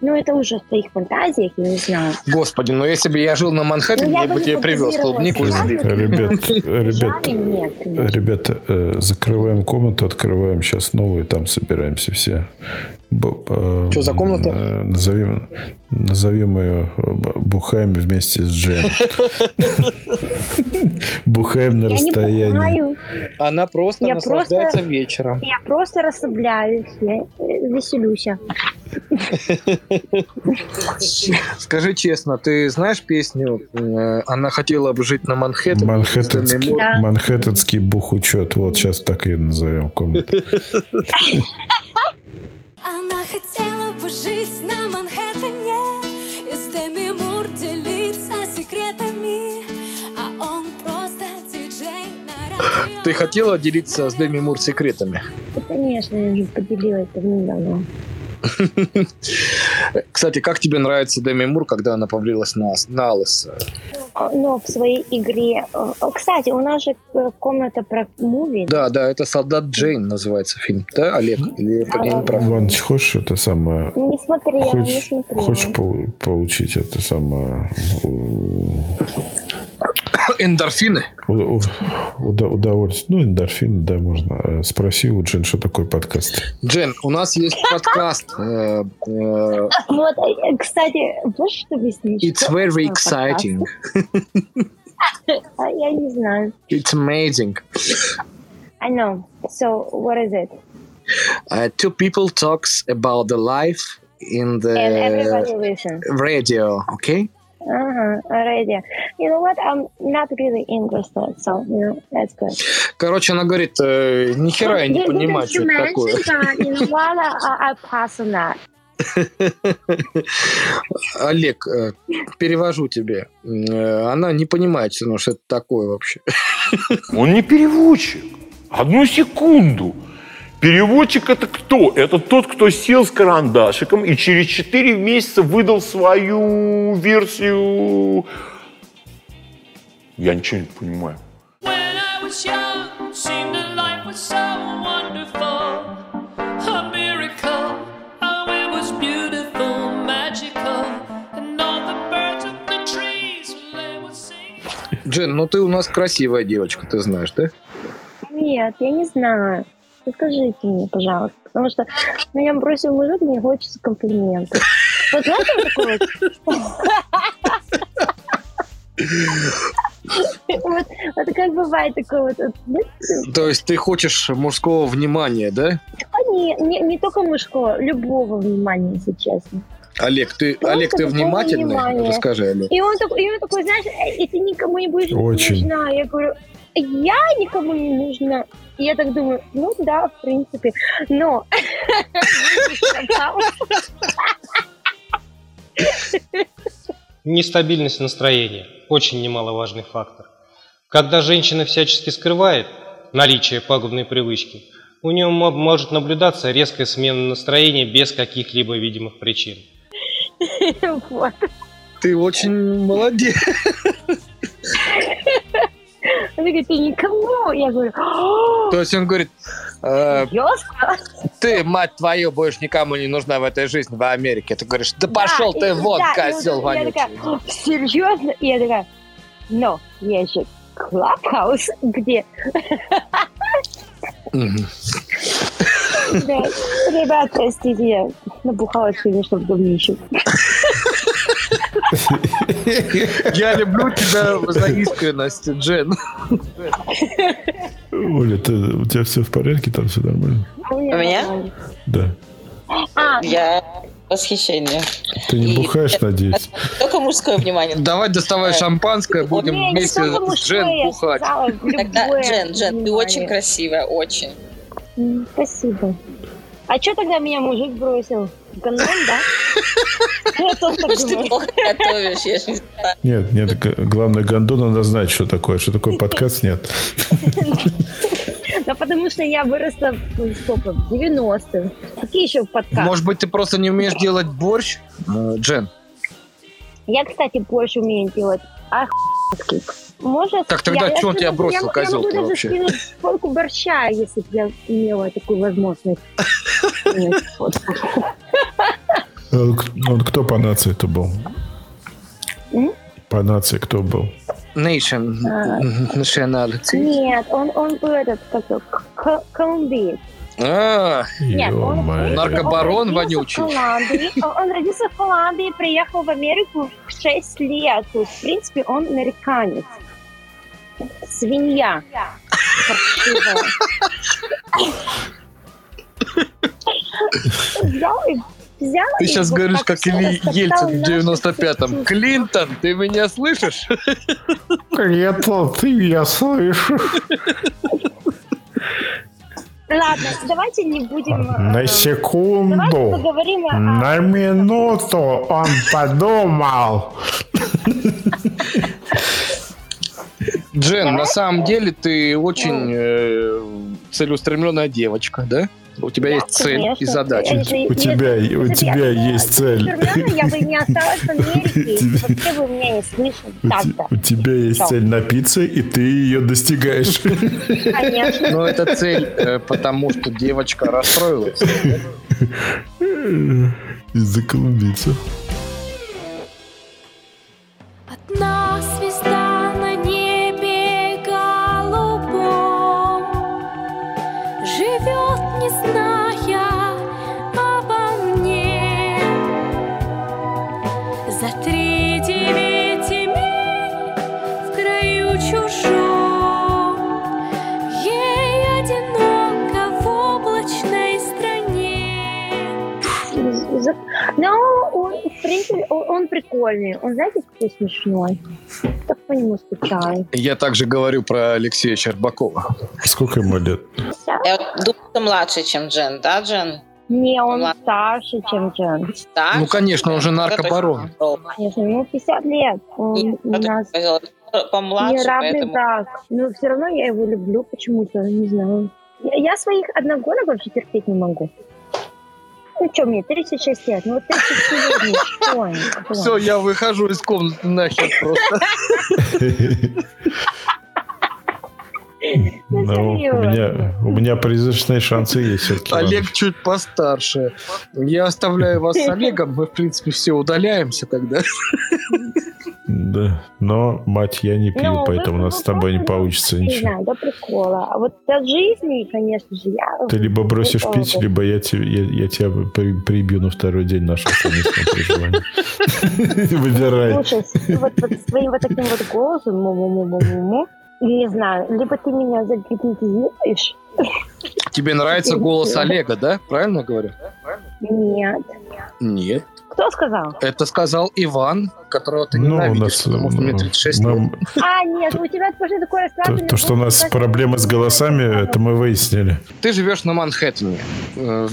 Ну, это уже в твоих фантазиях, я не знаю. Господи, ну если бы я жил на Манхэттене, Ну, я бы тебе привез клубнику и сливки. Ребят, ребят, нет, ребята, э, закрываем комнату, открываем сейчас новую, там собираемся все. Что за комната? э, Назовем, назовем ее э, бухаем вместе с Джем. Бухаем на Я расстоянии. Она просто Я наслаждается просто- вечером. Я просто расслабляюсь, я э, веселюсь. Скажи честно, ты знаешь песню э, «Она хотела бы жить на Манхэттене»? Манхэттенский, Да. Манхэттенский бухучет. Вот сейчас так и назовем комнату. Она хотела бы жить на Манхэттене Ты хотела делиться с Деми Мур секретами? Да, конечно, я уже поделилась давно. Кстати, как тебе нравится Деми Мур, когда она побрилась на, на лысо? Но в своей игре... э, Кстати, у нас же э, комната про муви. Да, да, это «Солдат Джейн» называется фильм. Да, Олег? Или я не прав? Иваныч, хочешь это самое... Не смотрела, не Хочешь, смотрела. хочешь пол- получить это самое... Эндорфины? у- у- уда- удовольствие. Ну, эндорфин, да, можно. Э, Спроси у Джен, что такое подкаст. Джен, у нас есть подкаст. э, э, Вот, кстати, можешь объяснить? It's что very exciting. А, Я не знаю. It's amazing. I know. So, what is it? Uh, two people talks about the life in the And everybody listen. radio, okay? Uh-huh, already. You know what? I'm not really interested, so, you know, that's good. Короче, она говорит, э, ни хера я не понимаю, что это такое. that. You know what? I, I pass on that. Олег, э, перевожу тебе. Э, Она не понимает, что это такое вообще. Он не переводчик. Одну секунду. Переводчик это кто? Это тот, кто сел с карандашиком и через 4 месяца выдал свою версию. Я ничего не понимаю. Oh. Джен, ну ты у нас красивая девочка, ты знаешь, да? Нет, я не знаю. Скажите мне, пожалуйста. Потому что меня бросил мужик, мне хочется комплиментов. Вот знаете, вот такой вот... Вот, как бывает такое вот... То есть ты хочешь мужского внимания, да? а не, не, не только мужского, любого внимания, если честно. Олег, ты, Просто Олег, ты внимательный? внимания. Расскажи, Олег. И он такой, и он такой, знаешь, «Э, и ты никому не будешь Очень. нужна. Я говорю, я никому не нужна. И я так думаю, ну да, в принципе. Но... Нестабильность настроения – очень немаловажный фактор. Когда женщина всячески скрывает наличие пагубной привычки, у нее мо- может наблюдаться резкая смена настроения без каких-либо видимых причин. Ты очень молодец. Он говорит, ты никому. Я говорю, «О, То есть он говорит, э, ты, мать твою, будешь никому не нужна в этой жизни в Америке. Ты говоришь, да пошел Да, ты и- вон, да, козел Я вонючий. такая, серьезно? И я такая, но есть же Клабхаус, где... Ребят, простите, я набухалась сегодня, чтобы говнищу. Я люблю тебя за искренность, Джен. Оля, ты, у тебя все в порядке, там все нормально? У меня? Да. А, Я в восхищении. Ты не бухаешь, надеюсь? Только мужское внимание. Давай доставай шампанское, будем Не, не вместе с Джен бухать. Тогда, Джен, Джен, ты очень красивая, очень. спасибо. А что тогда меня мужик бросил? Гандон, да? Я тоже так Может, ты плохо готовишь, я ж не знаю. Нет, нет, г- главное, Гондон надо знать, что такое. Что такое подкаст, нет. Да потому что я выросла в сколько? В 90-х. Какие еще подкасты? Может быть, ты просто не умеешь делать борщ, э, Джен? Я, кстати, больше умею делать. Ах, Может, Так тогда я- чё он я- тебя я- бросил, я, козёл могу ты даже вообще? скинуть фотку борща, если бы я имела такую возможность. К- он кто по нации это был? По нации кто был? Nation, А. nationality. Нет, он, он был этот, как колумбиец. А, Нет, он- наркобарон он вонючий. В. Он, он родился в Голландии, приехал в Америку в 6 лет. То есть, в принципе, он американец. Свинья. Взял и взял Ты сейчас говоришь, как Ильи Ельцин в наши 95-м. Клинтон, ты меня слышишь? Клинтон, ты меня слышишь? Ладно, давайте не будем... э, На Давайте секунду, поговорим о... на минуту он подумал. Джен, на самом деле ты очень э, целеустремленная девочка, да? У тебя есть цель и конечно. задача. Если- У тебя, если- у если тебя есть цель. Я бы не осталась в Америке, и вообще бы меня не слышали. У, тебя есть цель напиться, и ты ее достигаешь. Конечно. Но это цель, э, потому что девочка расстроилась. Из-за. Одна звезда он, он прикольный. Он, знаете, какой смешной. Так по нему скучаю. Я также говорю про Алексея Щербакова. Сколько ему лет? Я думаю, что младше, чем Джен, да, Джен? Не, он старше, чем Джен. Да? Ну, конечно, он же наркобарон. Конечно, ему 50 лет. Он у нас Помладше, не равный поэтому... брак. Но все равно я его люблю почему-то, не знаю. Я, я своих одногодок вообще терпеть не могу. Ну что, мне 36 лет, ну вот 36 лет, ну кто Все, я выхожу из комнаты нахер просто. Ну, у меня, у меня призрачные шансы есть все-таки. Олег чуть постарше. Я оставляю вас с Олегом, мы, в принципе, все удаляемся тогда. Да. Но, мать, я не пью, Ну, поэтому у нас с тобой не получится Не ничего. знаю, до прикола. А вот от жизни, конечно же, я... Ты либо бросишь Прикол пить, либо я, те- я, я тебя при- прибью на второй день нашего совместного проживания. Выбирай. Слушай, с- вот, вот своим вот таким вот голосом, му-му-му-му-му, не знаю, либо ты меня загипнотизируешь, Тебе нравится голос Олега, да? Правильно говорю? нет. Нет. Кто сказал? Это сказал Иван, которого ты Ну, у ненавидишь, нас... потому что мне 36 лет. нам- А, нет, у тебя тоже такое расслабленное то, что у нас проблемы с голосами, это мы выяснили. Ты живешь на Манхэттене. Э,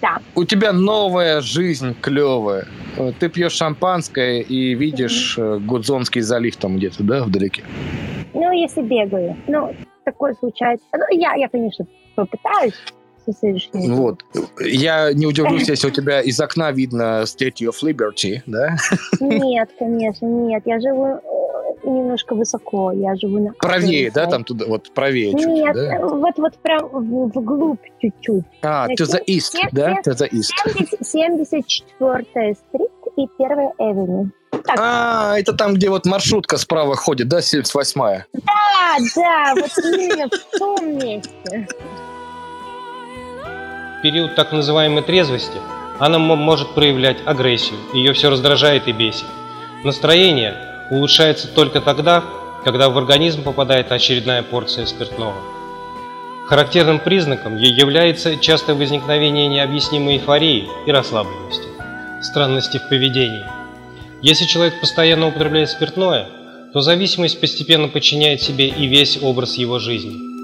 Да. У тебя новая жизнь клевая. Э, Ты пьешь шампанское и видишь э, Гудзонский залив там где-то, да, вдалеке? Ну, если бегаю. Ну, такое случается. Ну, я, я конечно, попытаюсь со следующим. Вот. Я не удивлюсь, если у тебя из окна видно Statue of Liberty, да? Нет, конечно, нет. Я живу э, немножко высоко. Я живу на... Правее, да, там туда, вот правее чуть, Нет, да? вот, вот прям вглубь чуть-чуть. А, to the east, да? To the east. 74-я стрит и 1 Эвеню. А, это там, где вот маршрутка справа ходит, да, 78-я? Да, да, вот именно в том месте. Период так называемой трезвости она может проявлять агрессию, ее все раздражает и бесит. Настроение улучшается только тогда, когда в организм попадает очередная порция спиртного. Характерным признаком е- является частое возникновение необъяснимой эйфории и расслабленности, странности в поведении. Если человек постоянно употребляет спиртное, то зависимость постепенно подчиняет себе и весь образ его жизни.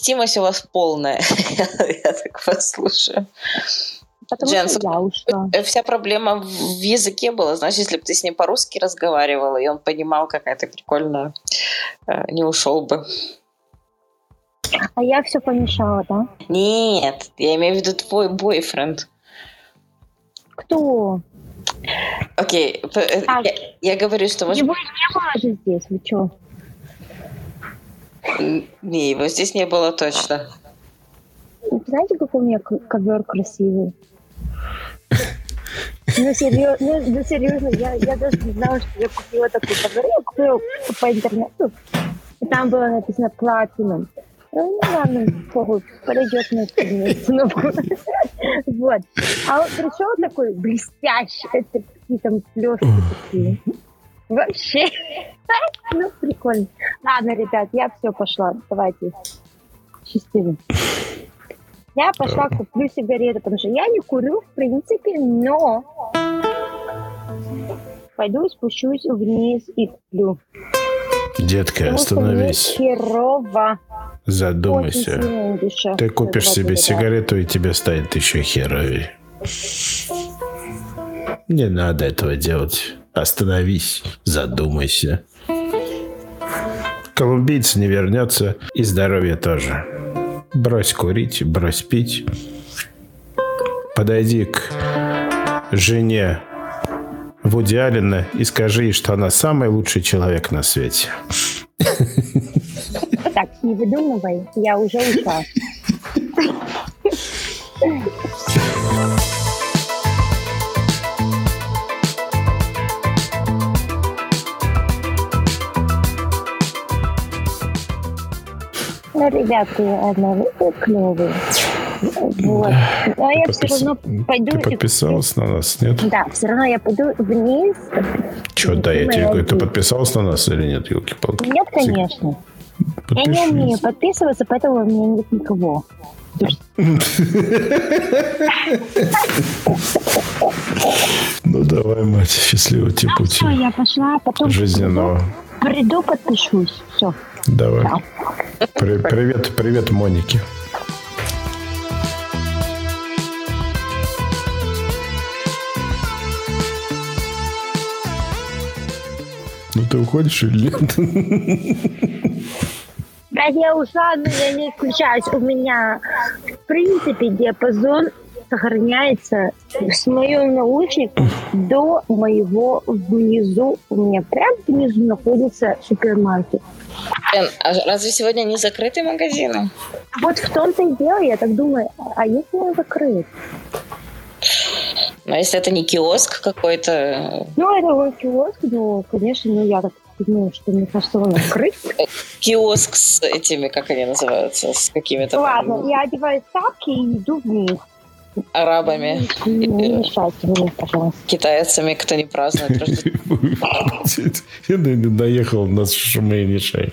Вестимость у вас полная. Я так послушаю. Потому Джен, что я ушла. э, вся проблема в языке была. Значит, если бы ты с ним по-русски разговаривала, и он понимал, какая ты прикольная, э, не ушел бы. А я все помешала, да? Нет, я имею в виду твой бойфренд. Кто? Окей, п- э, я, я говорю, что... может- Его не было же здесь, вы что? Не, его здесь не было точно. Знаете, какой у меня ковер красивый? Ну, серьезно, ну, ну, серьезно, я, я даже не знала, что я купила такой ковер. Я купила по интернету, и там было написано платином. Ну, ну ладно, похуй, подойдет на установку. Вот. А он пришел такой блестящий, это какие там плешки такие. Вообще. Ну, прикольно. Ладно, ребят, я все пошла. Давайте. Счастливо. Я пошла куплю сигареты, потому что я не курю, в принципе, но пойду спущусь вниз и куплю. Детка, остановись. херово. Задумайся. Ты купишь себе сигарету, и тебе станет еще херовее. Не надо этого делать. Остановись, задумайся. Колумбийц не вернется, и здоровье тоже. Брось курить, брось пить. Подойди к жене Вуди Аллена и скажи ей, что она самый лучший человек на свете. Так, не выдумывай, я уже ушла. Ну, ребятки, одна вы клевые. Вот. Но я все Подпис- равно пойду Ты и подписалась на нас, нет? Да, все равно я пойду вниз. Че, да, я тебе говорю, ты подписалась на нас или нет, елки-палки? Нет, конечно. Я не умею подписываться, поэтому у меня нет никого. Ну давай, мать, счастливого тебе пути Все, я пошла, потом жизненного. приду, подпишусь. Все. Давай. При- привет, привет, Монике. Ну ты уходишь или нет? Да, я ушла, но я не включаюсь. У меня, в принципе, диапазон сохраняется с моим наушником до моего внизу. У меня прям внизу находится супермаркет. Блин, а разве сегодня не закрыты магазины? Вот в том-то и дело, я так думаю, а если он закрыт? Но если это не киоск какой-то, Ну, это он киоск, но, конечно, ну, я так думаю, что мне кажется, он открыт. киоск с этими, как они называются, с какими-то Ладно, я одеваю тапки и иду вниз. Арабами, Не мешайте мне, пожалуйста. китайцами, кто не празднует Рождество. Я наехал на шуме и мешай.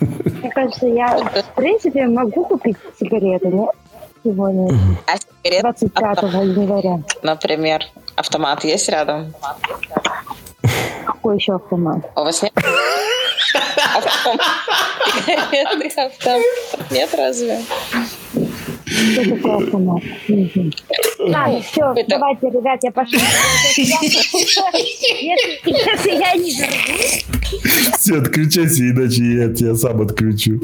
Мне кажется, я, в принципе, могу купить сигареты, нет? Сегодня, А сигарет, 25 января. например, автомат есть рядом? Какой еще автомат? А У вас нет? Автомат. Нет, разве? Мгм. Ладно, все, давайте, ребят, я пошла. Если, я не вернусь, Все, отключайся, иначе я тебя сам отключу.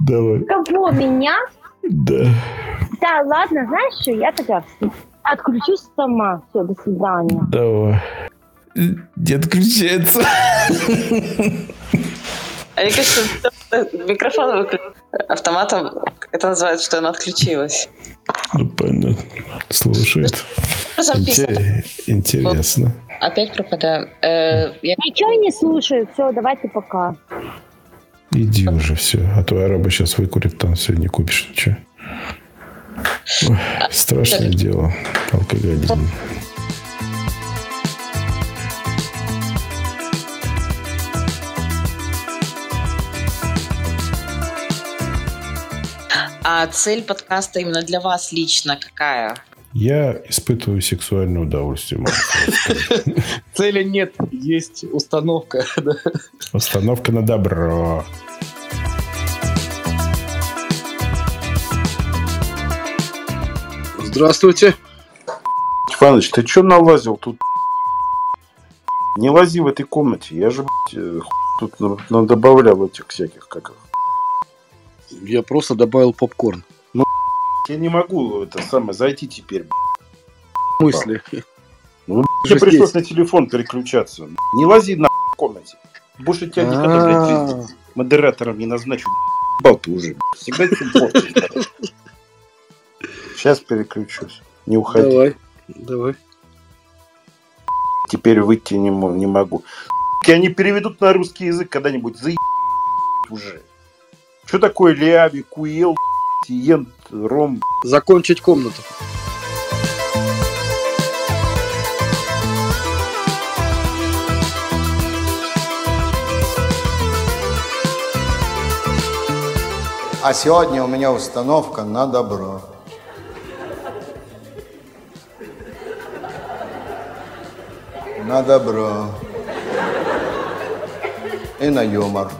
Давай. кого меня? Да. Да, ладно, знаешь что, я тогда Отключусь сама. Все, до свидания. Давай. Не отключается. А мне кажется, микрофон выключен автоматом. Это называется, что она отключилась. Ну, понятно. Слушает. Интер- Интересно. Опять пропадаю. Э, я- Ничего не слушаю. Все, давайте пока. Иди уже все. А то араба сейчас выкурит, там все, не купишь ничего. Ой, страшное дело. Алкоголизм. А цель подкаста именно для вас лично какая? Я испытываю сексуальное удовольствие. Цели нет, есть установка. Установка на добро. Здравствуйте. Иваныч, ты что налазил тут? Не лази в этой комнате. Я же э, хуй тут на- надобавлял этих всяких как их. Я просто добавил попкорн. Я не могу это самое зайти теперь. В смысле? Ну, Уже тебе пришлось здесь. на телефон переключаться. Не лази на комнате. Больше тебя никогда, блядь, А. модератором не назначу. Бал ты уже. Всегда портишь. Сейчас переключусь. Не уходи. Давай, давай. Теперь выйти не, не могу. Они переведут на русский язык когда-нибудь. Заеб уже. Что такое ляви, куел, тиент, ром? Закончить комнату. А сегодня у меня установка на добро. На добро. И на юмор.